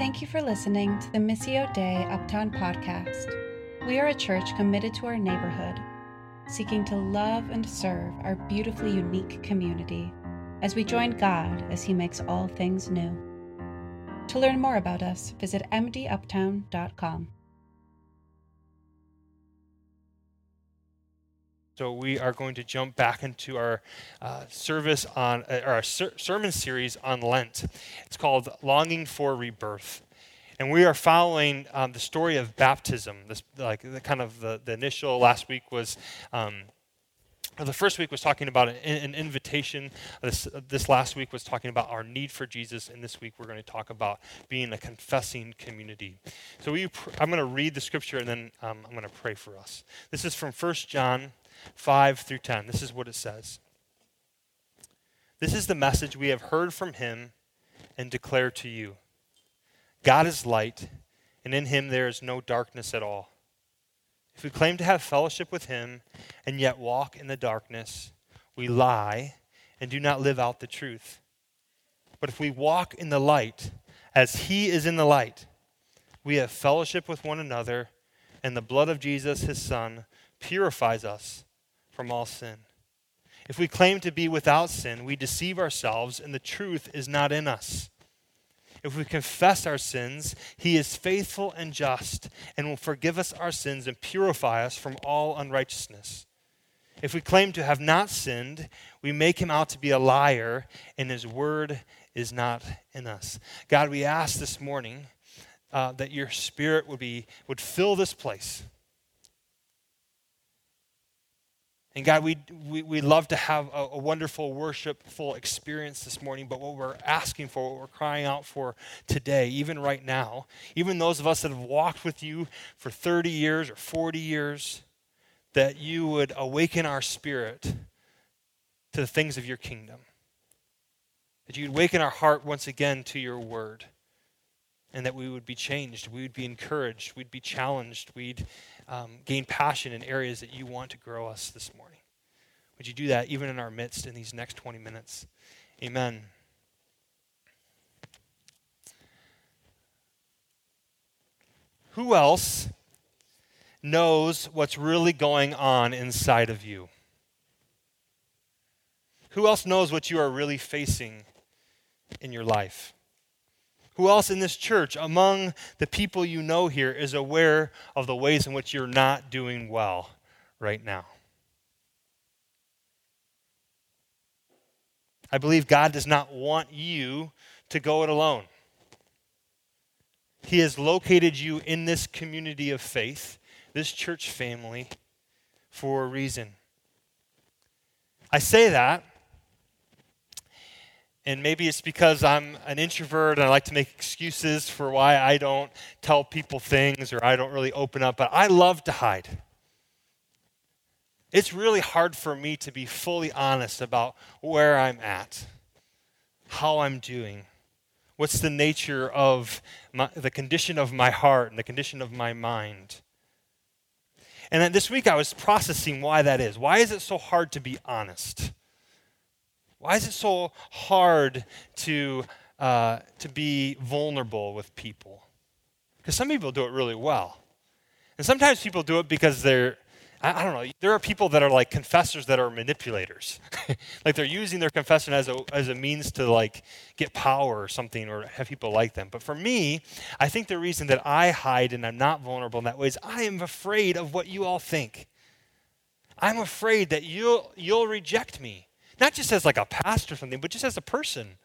Thank you for listening to the Missio Dei Uptown podcast. We are a church committed to our neighborhood, seeking to love and serve our beautifully unique community as we join God as He makes all things new. To learn more about us, visit mduptown.com. So we are going to jump back into our uh, service on uh, our ser- sermon series on Lent. It's called "Longing for Rebirth," and we are following um, the story of baptism. This like the kind of the, the initial last week was. Um, the first week was talking about an, invitation. This, this last week was talking about our need for Jesus, and this week we're going to talk about being a confessing community. So I'm going to read the scripture, and then um, I'm going to pray for us. This is from 1 John 5 through 10. This is what it says. This is the message we have heard from him and declare to you God is light, and in him there is no darkness at all. If we claim to have fellowship with him and yet walk in the darkness, we lie and do not live out the truth. But if we walk in the light, as he is in the light, we have fellowship with one another, and the blood of Jesus, his son, purifies us from all sin. If we claim to be without sin, we deceive ourselves, and the truth is not in us. If we confess our sins, he is faithful and just and will forgive us our sins and purify us from all unrighteousness. If we claim to have not sinned, we make him out to be a liar, and his word is not in us. God, we ask this morning uh, that your spirit would, be, would fill this place And God, we, we, we love to have a, a, wonderful, worshipful experience this morning, but what we're asking for, what we're crying out for today, even right now, even those of us that have walked with you for 30 years or 40 years, that you would awaken our spirit to the things of your kingdom. That you'd awaken our heart once again to your word. And that we would be changed, we would be encouraged, we'd be challenged, we'd um, gain passion in areas that you want to grow us this morning. Would you do that even in our midst in these next 20 minutes? Amen. Who else knows what's really going on inside of you? Who else knows what you are really facing in your life? Who else in this church, among the people you know here, is aware of the ways in which you're not doing well right now? I believe God does not want you to go it alone. He has located you in this community of faith, this church family, for a reason. I say that and maybe it's because I'm an introvert and I like to make excuses for why I don't tell people things or I don't really open up, but I love to hide. It's really hard for me to be fully honest about where I'm at, how I'm doing, what's the nature of my, the condition of my heart and the condition of my mind. And then this week I was processing why that is. Why is it so hard to be honest? Why is it so hard to, uh, to be vulnerable with people? Because some people do it really well. And sometimes people do it because they're, I, I don't know, there are people that are like confessors that are manipulators. like they're using their confession as a, as a means to like get power or something or have people like them. But for me, I think the reason that I hide and I'm not vulnerable in that way is I am afraid of what you all think. I'm afraid that you'll, you'll reject me not just as like a pastor or something, but just as a person.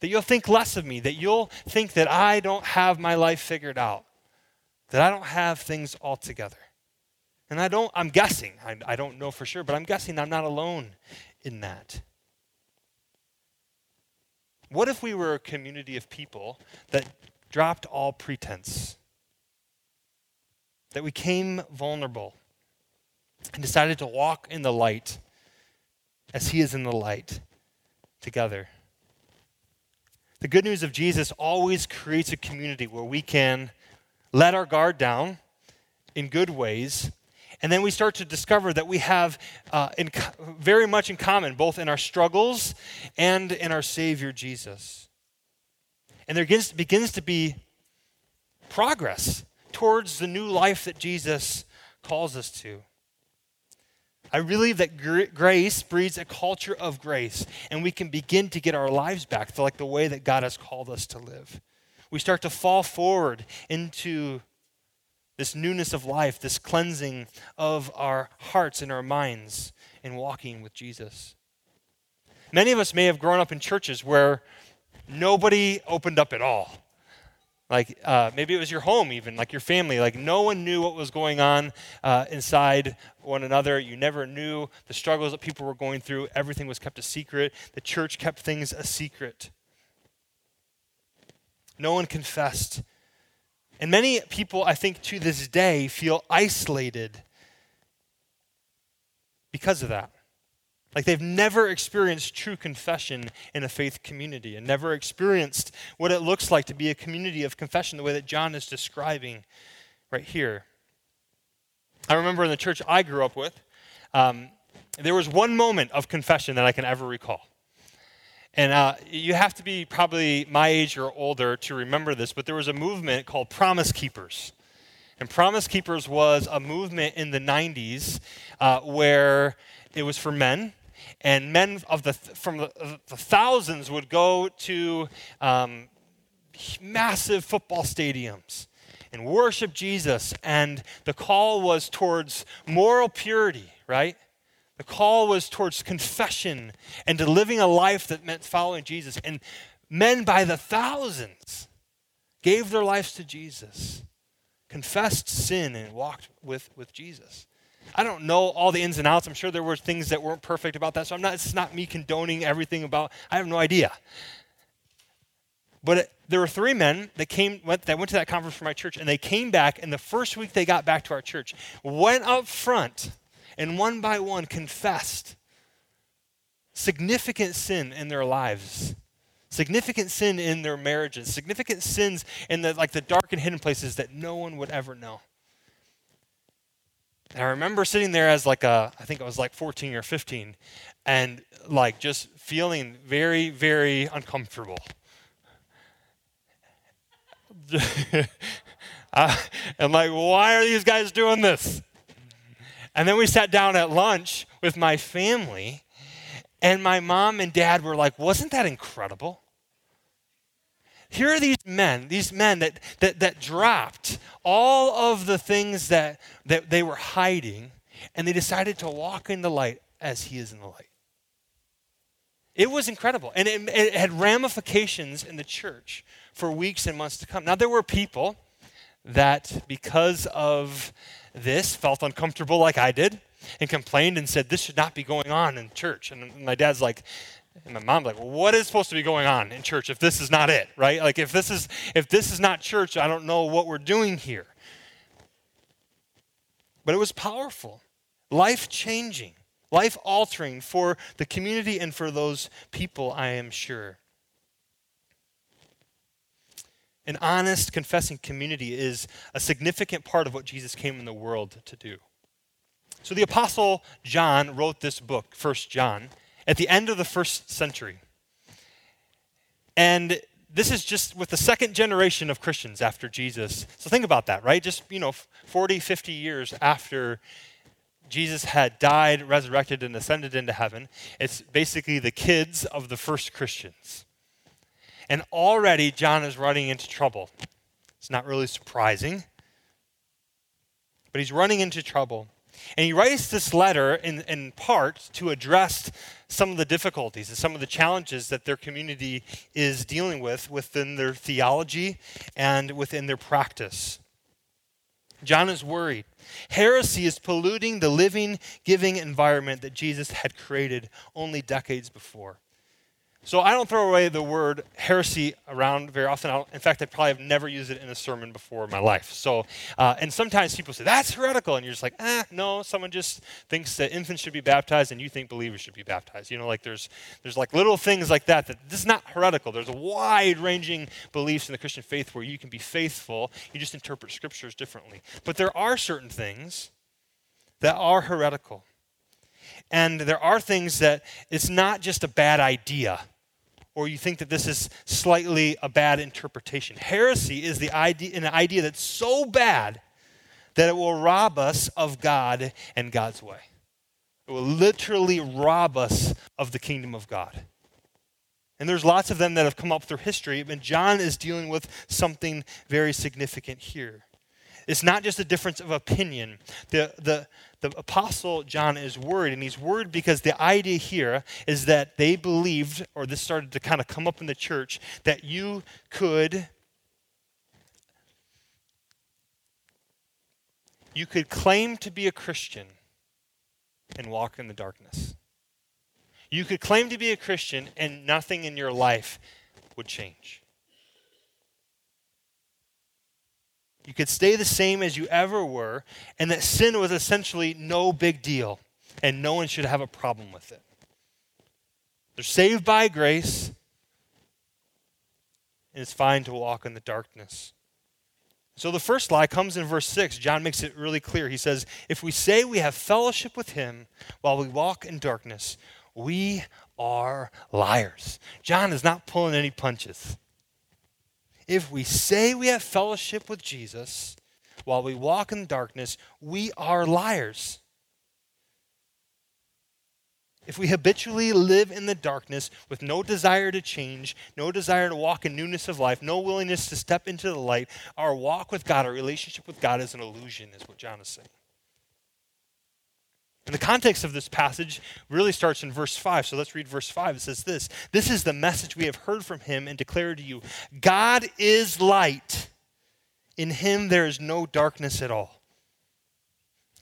That you'll think less of me, that you'll think that I don't have my life figured out, that I don't have things all together. And I don't, I'm guessing, I, I don't know for sure, but I'm guessing I'm not alone in that. What if we were a community of people that dropped all pretense? That we came vulnerable and decided to walk in the light as he is in the light together. The good news of Jesus always creates a community where we can let our guard down in good ways. And then we start to discover that we have uh, in, very much in common, both in our struggles and in our Savior Jesus. And there begins, begins to be progress towards the new life that Jesus calls us to. I believe that gr- grace breeds a culture of grace, and we can begin to get our lives back to like the way that God has called us to live. We start to fall forward into this newness of life, this cleansing of our hearts and our minds in walking with Jesus. Many of us may have grown up in churches where nobody opened up at all. Like uh, maybe it was your home, even like your family. Like no one knew what was going on uh, inside one another. You never knew the struggles that people were going through. Everything was kept a secret. The church kept things a secret. No one confessed. And many people, I think, to this day feel isolated because of that. Like they've never experienced true confession in a faith community and never experienced what it looks like to be a community of confession the way that John is describing right here. I remember in the church I grew up with, um, there was one moment of confession that I can ever recall. And uh, you have to be probably my age or older to remember this, but there was a movement called Promise Keepers. And Promise Keepers was a movement in the 90s uh, where it was for men and men of the from the, the thousands would go to um, massive football stadiums and worship Jesus. And the call was towards moral purity, right? The call was towards confession and to living a life that meant following Jesus. And men by the thousands gave their lives to Jesus, confessed sin, and walked with, with Jesus. I don't know all the ins and outs. I'm sure there were things that weren't perfect about that. So I'm not, it's not me condoning everything about, I have no idea. But it, there were three men that came, went, that went to that conference for my church, and they came back, and the first week they got back to our church, went up front, and one by one confessed significant sin in their lives significant sin in their marriages significant sins in the like the dark and hidden places that no one would ever know and I remember sitting there as like a, I think I was like 14 or 15, and like just feeling very, very uncomfortable. uh, and like, why are these guys doing this? And then we sat down at lunch with my family, and my mom and dad were like, wasn't that incredible? Here are these men, these men that, that, that dropped all of the things that, that they were hiding, and they decided to walk in the light as he is in the light. It was incredible. And it, it had ramifications in the church for weeks and months to come. Now, there were people that, because of this, felt uncomfortable like I did and complained and said, This should not be going on in church. And my dad's like, and my mom's like, well, what is supposed to be going on in church if this is not it, right? Like if this is if this is not church, I don't know what we're doing here. But it was powerful, life changing, life altering for the community and for those people, I am sure. An honest, confessing community is a significant part of what Jesus came in the world to do. So the Apostle John wrote this book, First John at the end of the first century. And this is just with the second generation of Christians after Jesus. So think about that, right? Just, you know, 40, 50 years after Jesus had died, resurrected, and ascended into heaven. It's basically the kids of the first Christians. And already John is running into trouble. It's not really surprising, but he's running into trouble. And he writes this letter in, in part to address some of the difficulties and some of the challenges that their community is dealing with within their theology and within their practice. John is worried. Heresy is polluting the living, giving environment that Jesus had created only decades before. So I don't throw away the word heresy around very often. in fact, I probably have never used it in a sermon before in my life. So, uh, and sometimes people say that's heretical, and you're just like, ah, no. Someone just thinks that infants should be baptized, and you think believers should be baptized. You know, like there's there's like little things like that. That this is not heretical. There's a wide-ranging beliefs in the Christian faith where you can be faithful. You just interpret scriptures differently. But there are certain things that are heretical. And there are things that it's not just a bad idea or you think that this is slightly a bad interpretation. Heresy is the idea, an idea that's so bad that it will rob us of God and God's way. It will literally rob us of the kingdom of God. And there's lots of them that have come up through history, but John is dealing with something very significant here. It's not just a difference of opinion. The, the, the apostle John is worried, and he's worried because the idea here is that they believed, or this started to kind of come up in the church, that you could you could claim to be a Christian and walk in the darkness. You could claim to be a Christian and nothing in your life would change. You could stay the same as you ever were, and that sin was essentially no big deal, and no one should have a problem with it. They're saved by grace, and it's fine to walk in the darkness. So the first lie comes in verse 6. John makes it really clear. He says, If we say we have fellowship with him while we walk in darkness, we are liars. John is not pulling any punches. If we say we have fellowship with Jesus while we walk in darkness, we are liars. If we habitually live in the darkness with no desire to change, no desire to walk in newness of life, no willingness to step into the light, our walk with God, our relationship with God is an illusion, is what John is saying. And the context of this passage really starts in verse 5. So let's read verse 5. It says this This is the message we have heard from him and declare to you God is light. In him there is no darkness at all.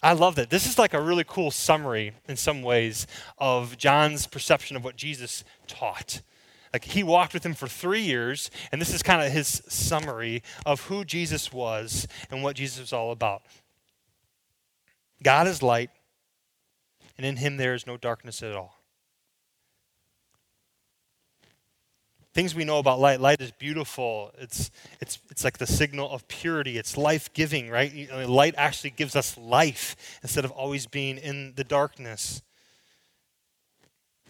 I love that. This is like a really cool summary in some ways of John's perception of what Jesus taught. Like he walked with him for three years, and this is kind of his summary of who Jesus was and what Jesus was all about. God is light, and in him there is no darkness at all. things we know about light light is beautiful. It's it's it's like the signal of purity. It's life-giving right? You know, light actually gives us life instead of always being in the darkness.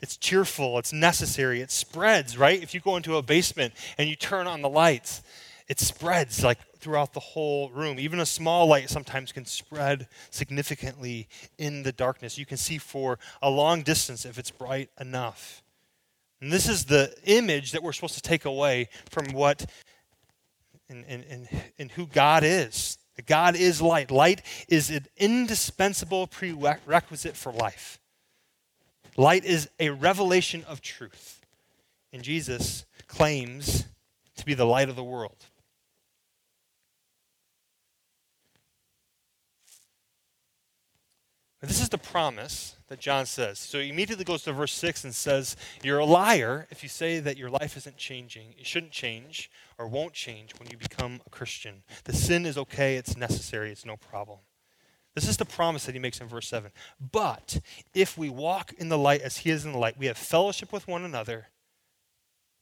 It's cheerful. It's necessary. It spreads right? If you go into a basement and you turn on the lights it spreads like throughout the whole room even a small light sometimes can spread significantly in the darkness you can see for a long distance if it's bright enough and this is the image that we're supposed to take away from what and, and, and, and who God is. God is light. Light is an indispensable prerequisite for life. Light is a revelation of truth. And Jesus claims to be the light of the world. This is the promise that John says. So he immediately goes to verse 6 and says, You're a liar if you say that your life isn't changing. It shouldn't change or won't change when you become a Christian. The sin is okay, it's necessary, it's no problem. This is the promise that he makes in verse 7. But if we walk in the light as he is in the light, we have fellowship with one another,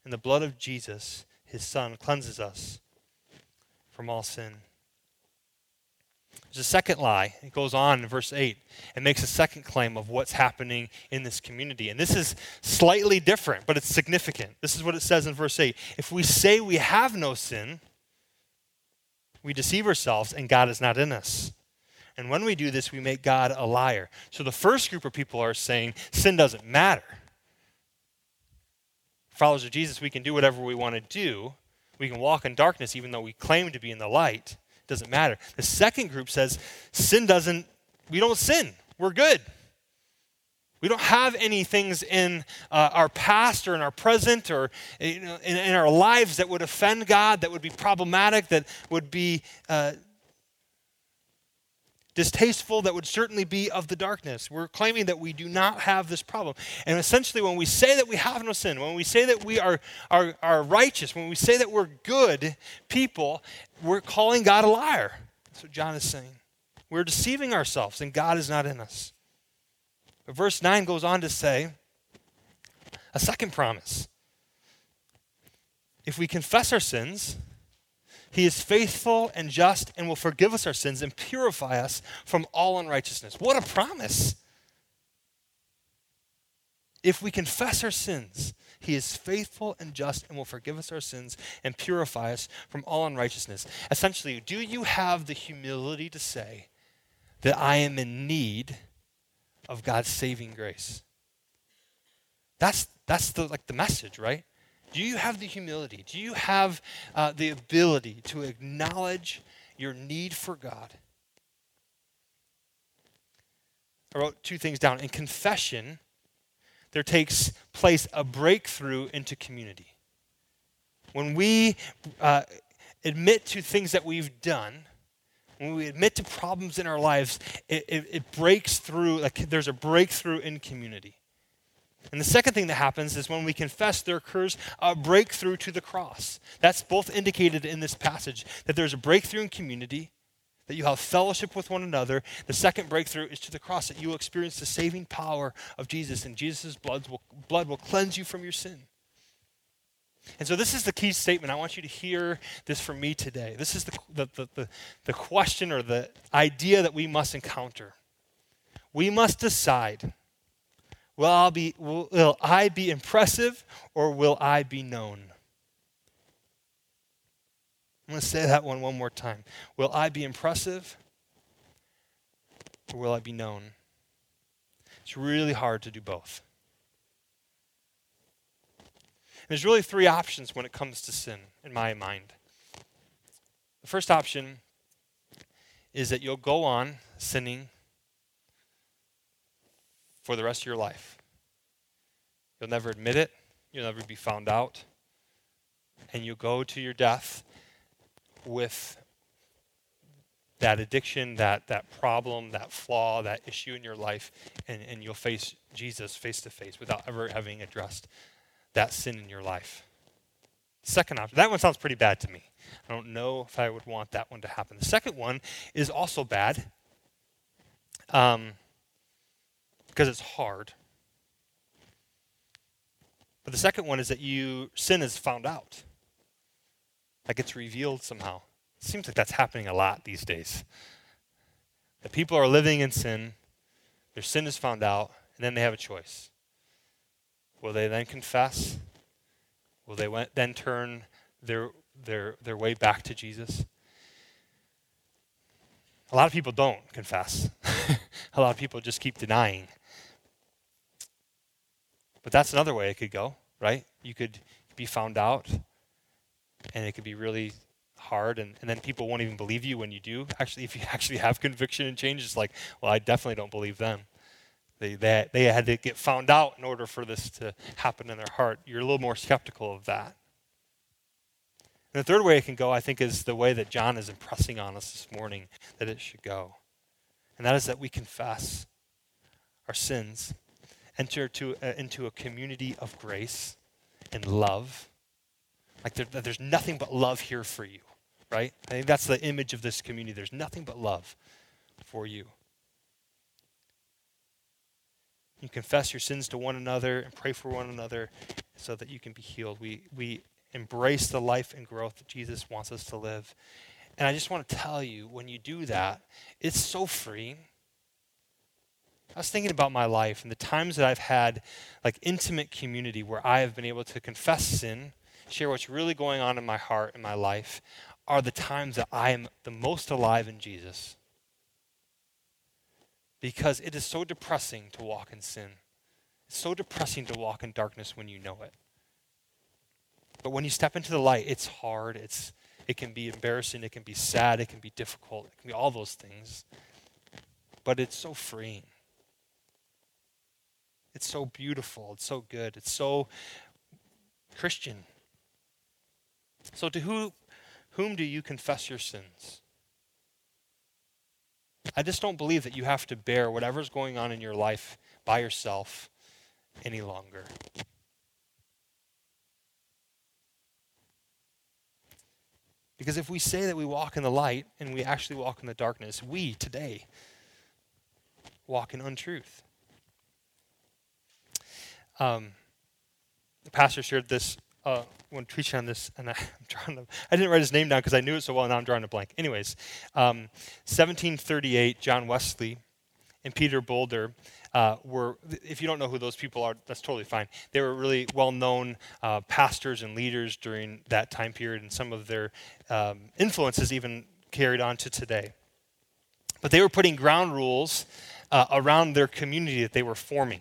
and the blood of Jesus, his son, cleanses us from all sin. There's a second lie. It goes on in verse 8 and makes a second claim of what's happening in this community. And this is slightly different, but it's significant. This is what it says in verse 8 If we say we have no sin, we deceive ourselves and God is not in us. And when we do this, we make God a liar. So the first group of people are saying sin doesn't matter. Followers of Jesus, we can do whatever we want to do. We can walk in darkness even though we claim to be in the light doesn't matter. The second group says sin doesn't, we don't sin. We're good. We don't have any things in uh, our past or in our present or you know, in, in, our lives that would offend God, that would be problematic, that would be uh, distasteful that would certainly be of the darkness. We're claiming that we do not have this problem. And essentially, when we say that we have no sin, when we say that we are, are, are righteous, when we say that we're good people, we're calling God a liar. That's what John is saying. We're deceiving ourselves, and God is not in us. But verse 9 goes on to say a second promise. If we confess our sins, he is faithful and just and will forgive us our sins and purify us from all unrighteousness. What a promise! If we confess our sins, he is faithful and just and will forgive us our sins and purify us from all unrighteousness. Essentially, do you have the humility to say that I am in need of God's saving grace? That's, that's the, like the message, right? Do you have the humility? Do you have uh, the ability to acknowledge your need for God? I wrote two things down. In confession, there takes place a breakthrough into community. When we uh, admit to things that we've done, when we admit to problems in our lives, it, it, it breaks through, like there's a breakthrough in community. And the second thing that happens is when we confess, there occurs a breakthrough to the cross. That's both indicated in this passage that there's a breakthrough in community that you have fellowship with one another. The second breakthrough is to the cross, that you will experience the saving power of Jesus, and Jesus' blood will, blood will cleanse you from your sin. And so, this is the key statement. I want you to hear this from me today. This is the, the, the, the, the question or the idea that we must encounter. We must decide will I be, will, will I be impressive or will I be known? I'm going to say that one one more time. Will I be impressive or will I be known? It's really hard to do both. There's really three options when it comes to sin, in my mind. The first option is that you'll go on sinning for the rest of your life. You'll never admit it, you'll never be found out, and you'll go to your death with that addiction, that, that problem, that flaw, that issue in your life, and, and you'll face Jesus face to face without ever having addressed that sin in your life. Second option, that one sounds pretty bad to me. I don't know if I would want that one to happen. The second one is also bad um, because it's hard. But the second one is that you sin is found out. That gets revealed somehow. It seems like that's happening a lot these days. That people are living in sin, their sin is found out, and then they have a choice. Will they then confess? Will they then turn their, their, their way back to Jesus? A lot of people don't confess. a lot of people just keep denying. But that's another way it could go, right? You could be found out and it could be really hard and, and then people won't even believe you when you do. Actually if you actually have conviction and change it's like well i definitely don't believe them. They, they, they had to get found out in order for this to happen in their heart. You're a little more skeptical of that. And the third way it can go i think is the way that john is impressing on us this morning that it should go. And that is that we confess our sins enter to, uh, into a community of grace and love like there, there's nothing but love here for you, right? I think that's the image of this community. There's nothing but love for you. You confess your sins to one another and pray for one another so that you can be healed. We, we embrace the life and growth that Jesus wants us to live. And I just want to tell you, when you do that, it's so freeing. I was thinking about my life and the times that I've had like intimate community where I have been able to confess sin share what's really going on in my heart and my life are the times that I am the most alive in Jesus. Because it is so depressing to walk in sin. It's so depressing to walk in darkness when you know it. But when you step into the light, it's hard. It's, it can be embarrassing. It can be sad. It can be difficult. It can be all those things. But it's so freeing. It's so beautiful. It's so good. It's so Christian. So, to who, whom do you confess your sins? I just don't believe that you have to bear whatever's going on in your life by yourself any longer. Because if we say that we walk in the light and we actually walk in the darkness, we today walk in untruth. Um, the pastor shared this uh, when preaching on this, and I, am trying to, I didn't write his name down because I knew it so well, and now I'm drawing a blank. Anyways, um, 1738, John Wesley and Peter Böhler uh, were, if you don't know who those people are, that's totally fine. They were really well known uh, pastors and leaders during that time period, and some of their um, influences even carried on to today. But they were putting ground rules uh, around their community that they were forming.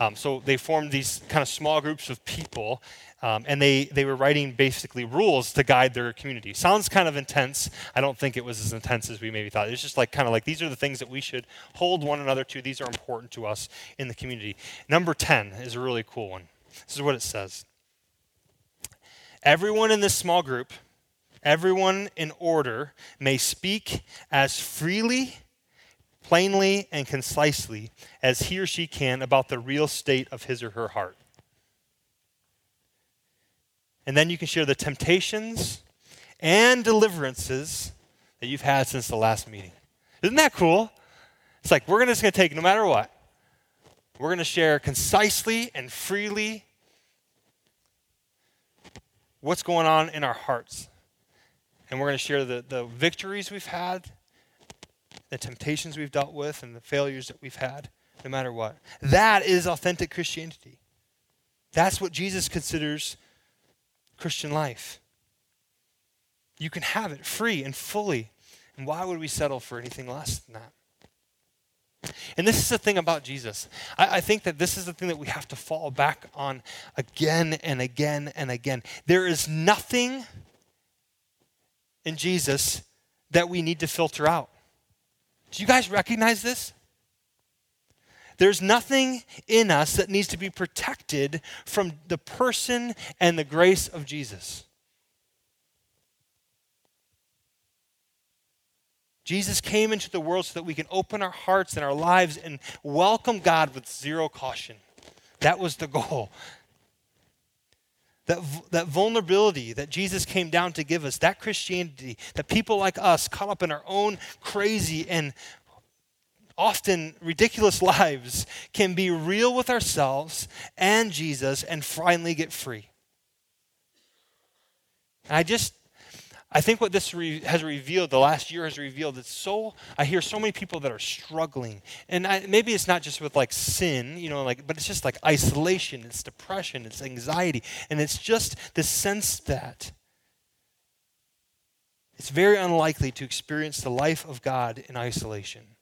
Um, so they formed these kind of small groups of people, um, and they, they were writing basically rules to guide their community. Sounds kind of intense. I don't think it was as intense as we maybe thought. It's just like kind of like these are the things that we should hold one another to. These are important to us in the community. Number 10 is a really cool one. This is what it says Everyone in this small group, everyone in order, may speak as freely plainly and concisely as he or she can about the real state of his or her heart. And then you can share the temptations and deliverances that you've had since the last meeting. Isn't that cool? It's like we're just going to take, no matter what, we're going to share concisely and freely what's going on in our hearts. And we're going to share the, the victories we've had the temptations we've dealt with and the failures that we've had, no matter what. That is authentic Christianity. That's what Jesus considers Christian life. You can have it free and fully. And why would we settle for anything less than that? And this is the thing about Jesus. I, I, think that this is the thing that we have to fall back on again and again and again. There is nothing in Jesus that we need to filter out. Do you guys recognize this? There's nothing in us that needs to be protected from the person and the grace of Jesus. Jesus came into the world so that we can open our hearts and our lives and welcome God with zero caution. That was the goal. That, that vulnerability that Jesus came down to give us, that Christianity, that people like us, caught up in our own crazy and often ridiculous lives, can be real with ourselves and Jesus and finally get free. And I just I think what this re- has revealed, the last year has revealed, it's so, I hear so many people that are struggling. And I, maybe it's not just with like sin, you know, like, but it's just like isolation, it's depression, it's anxiety. And it's just the sense that it's very unlikely to experience the life of God in isolation.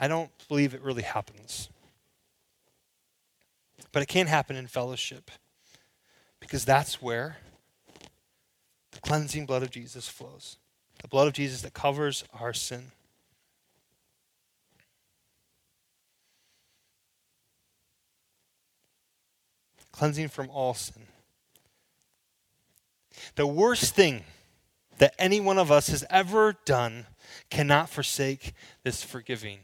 I don't believe it really happens. But it can happen in fellowship. Because that's where the cleansing blood of Jesus flows. The blood of Jesus that covers our sin. Cleansing from all sin. The worst thing that any one of us has ever done cannot forsake this forgiving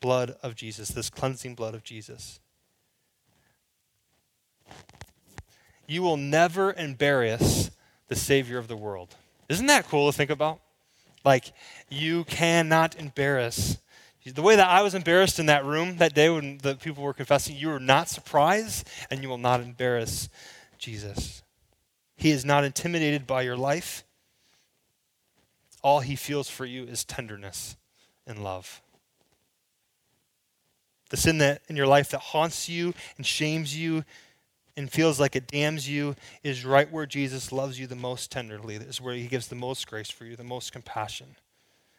blood of Jesus, this cleansing blood of Jesus. You will never embarrass the Savior of the world. Isn't that cool to think about? Like, you cannot embarrass. The way that I was embarrassed in that room that day when the people were confessing, you were not surprised, and you will not embarrass Jesus. He is not intimidated by your life. All he feels for you is tenderness and love. The sin that in your life that haunts you and shames you and feels like it damns you is right where Jesus loves you the most tenderly. This is where he gives the most grace for you, the most compassion.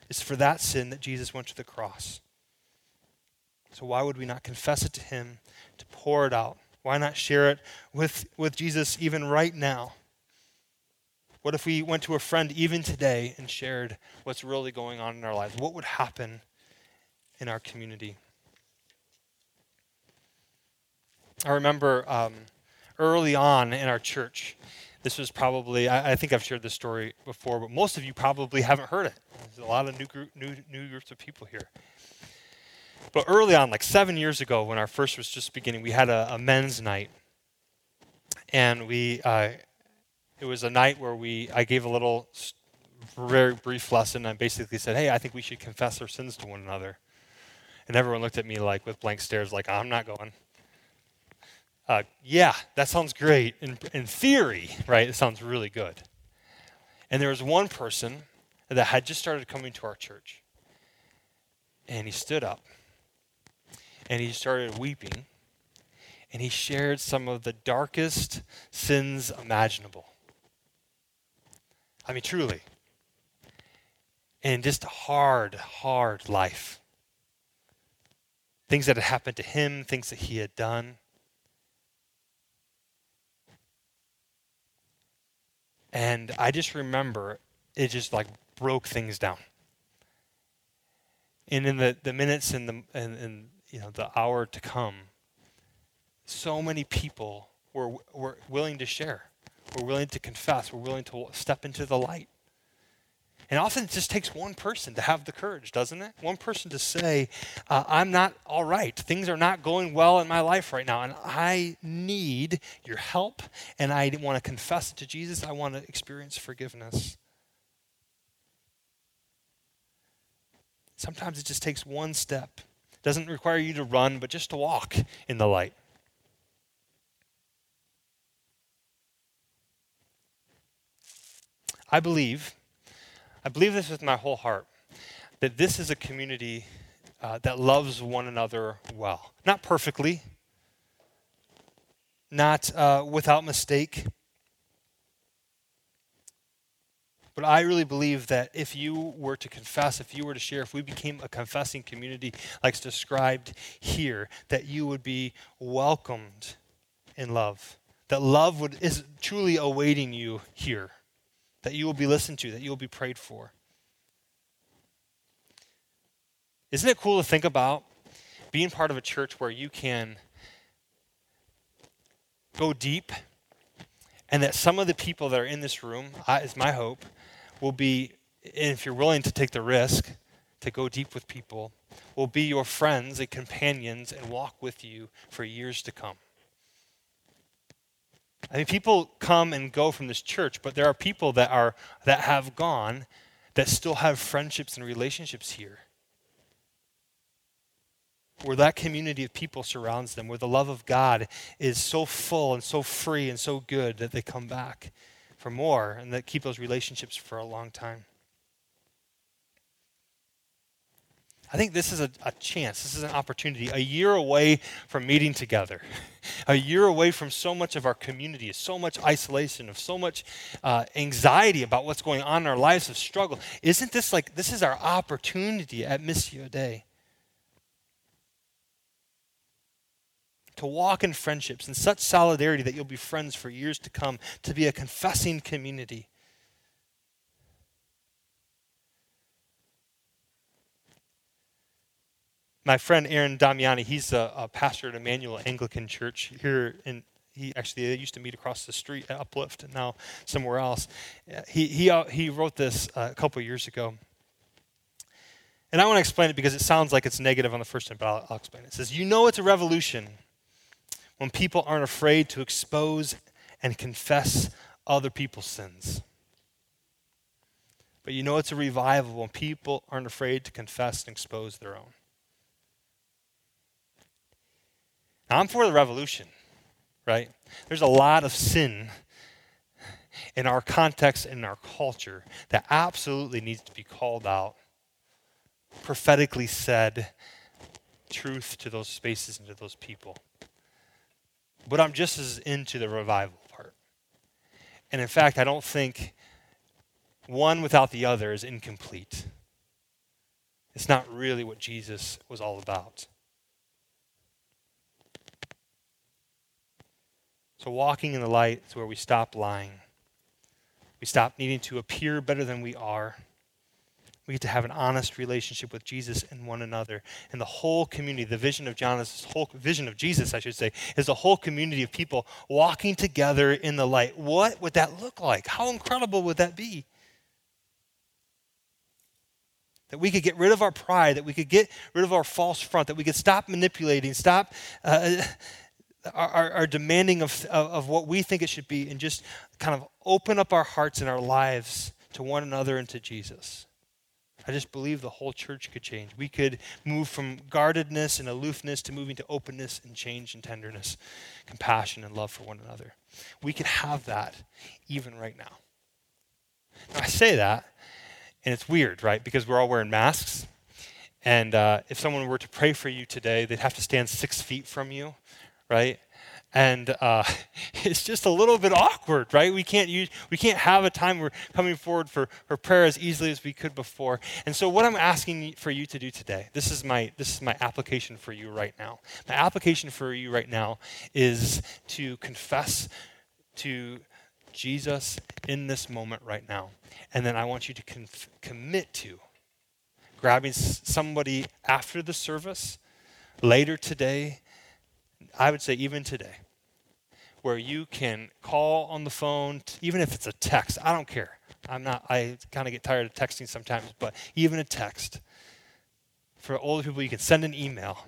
It's for that sin that Jesus went to the cross. So why would we not confess it to him, to pour it out? Why not share it with, with Jesus even right now? What if we went to a friend even today and shared what's really going on in our lives? What would happen in our community? I remember um, early on in our church. This was probably, I, I, think I've shared this story before, but most of you probably haven't heard it. There's a lot of new, group, new, new groups of people here. But early on, like seven years ago, when our first was just beginning, we had a, a men's night. And we, uh, it was a night where we, I gave a little, very brief lesson. I basically said, hey, I think we should confess our sins to one another. And everyone looked at me like with blank stares, like, I'm not going uh, yeah, that sounds great in, in theory, right? It sounds really good. And there was one person that had just started coming to our church. And he stood up and he started weeping and he shared some of the darkest sins imaginable. I mean, truly. And just a hard, hard life. Things that had happened to him, things that he had done. And I just remember it just like broke things down. And in the, the minutes and the and, and you know the hour to come, so many people were were willing to share, were willing to confess, were willing to step into the light. And often it just takes one person to have the courage, doesn't it? One person to say, uh, I'm not all right. Things are not going well in my life right now, and I need your help, and I want to confess it to Jesus. I want to experience forgiveness. Sometimes it just takes one step. It doesn't require you to run, but just to walk in the light. I believe, I believe this with my whole heart, that this is a community uh, that loves one another well. Not perfectly, not uh, without mistake, But I really believe that if you were to confess, if you were to share, if we became a confessing community like described here, that you would be welcomed in love. That love would, is truly awaiting you here. That you will be listened to, that you will be prayed for. Isn't it cool to think about being part of a church where you can go deep and that some of the people that are in this room, is my hope, will be, if you're willing to take the risk to go deep with people, will be your friends and companions and walk with you for years to come. I mean, people come and go from this church, but there are people that are that have gone that still have friendships and relationships here. Where that community of people surrounds them, where the love of God is so full and so free and so good that they come back for more and that keep those relationships for a long time. I think this is a, a, chance, this is an opportunity, a year away from meeting together, a year away from so much of our community, so much isolation, of so much uh, anxiety about what's going on in our lives of struggle. Isn't this like, this is our opportunity at Missio Dei? to walk in friendships in such solidarity that you'll be friends for years to come, to be a confessing community. My friend Aaron Damiani, he's a, a pastor at Immanuel Anglican Church here in he actually they used to meet across the street at Uplift and now somewhere else. He, he, uh, he wrote this uh, a couple years ago. And I want to explain it because it sounds like it's negative on the first time, but I'll, I'll explain it. It says, You know it's a revolution when people aren't afraid to expose and confess other people's sins. But you know it's a revival when people aren't afraid to confess and expose their own. Now, I'm for the revolution, right? There's a lot of sin in our context and in our culture that absolutely needs to be called out, prophetically said truth to those spaces and to those people. But I'm just as into the revival part. And in fact, I don't think one without the other is incomplete. It's not really what Jesus was all about. So, walking in the light is where we stop lying. We stop needing to appear better than we are. We get to have an honest relationship with Jesus and one another. And the whole community, the vision of John is whole vision of Jesus, I should say, is a whole community of people walking together in the light. What would that look like? How incredible would that be? That we could get rid of our pride, that we could get rid of our false front, that we could stop manipulating, stop uh, our, our, demanding of, of, of what we think it should be, and just kind of open up our hearts and our lives to one another and to Jesus. I just believe the whole church could change. We could move from guardedness and aloofness to moving to openness and change and tenderness, compassion and love for one another. We could have that even right now. now I say that, And it's weird, right? Because we're all wearing masks. And uh, if someone were to pray for you today, they'd have to stand six feet from you, right? and uh, it's just a little bit awkward, right? We can't use, we can't have a time we're coming forward for, for prayer as easily as we could before. And so, what I'm asking for you to do today, this is my this is my application for you right now. My application for you right now is to confess to Jesus in this moment right now, and then I want you to commit to grabbing somebody after the service later today I would say even today, where you can call on the phone, even if it's a text. I don't care. I'm not, I kind of get tired of texting sometimes, but even a text. For older people, you can send an email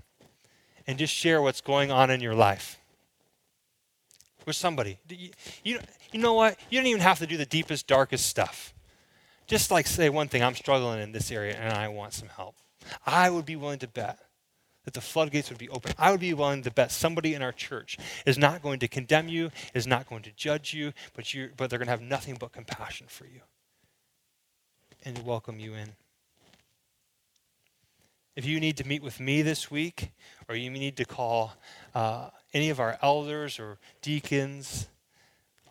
and just share what's going on in your life with somebody. You, you, you know what? You don't even have to do the deepest, darkest stuff. Just like say one thing, I'm struggling in this area and I want some help. I would be willing to bet that the floodgates would be open. I would be willing to bet somebody in our church is not going to condemn you, is not going to judge you, but, you but they're going to have nothing but compassion for you and welcome you in. If you need to meet with me this week, or you need to call uh, any of our elders or deacons,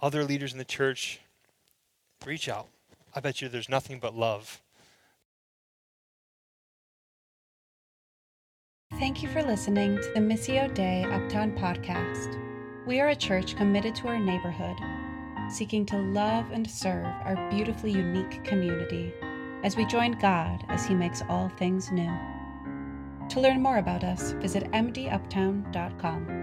other leaders in the church, reach out. I bet you there's nothing but love Thank you for listening to the Missio Dei Uptown podcast. We are a church committed to our neighborhood, seeking to love and serve our beautifully unique community as we join God as He makes all things new. To learn more about us, visit mduptown.com.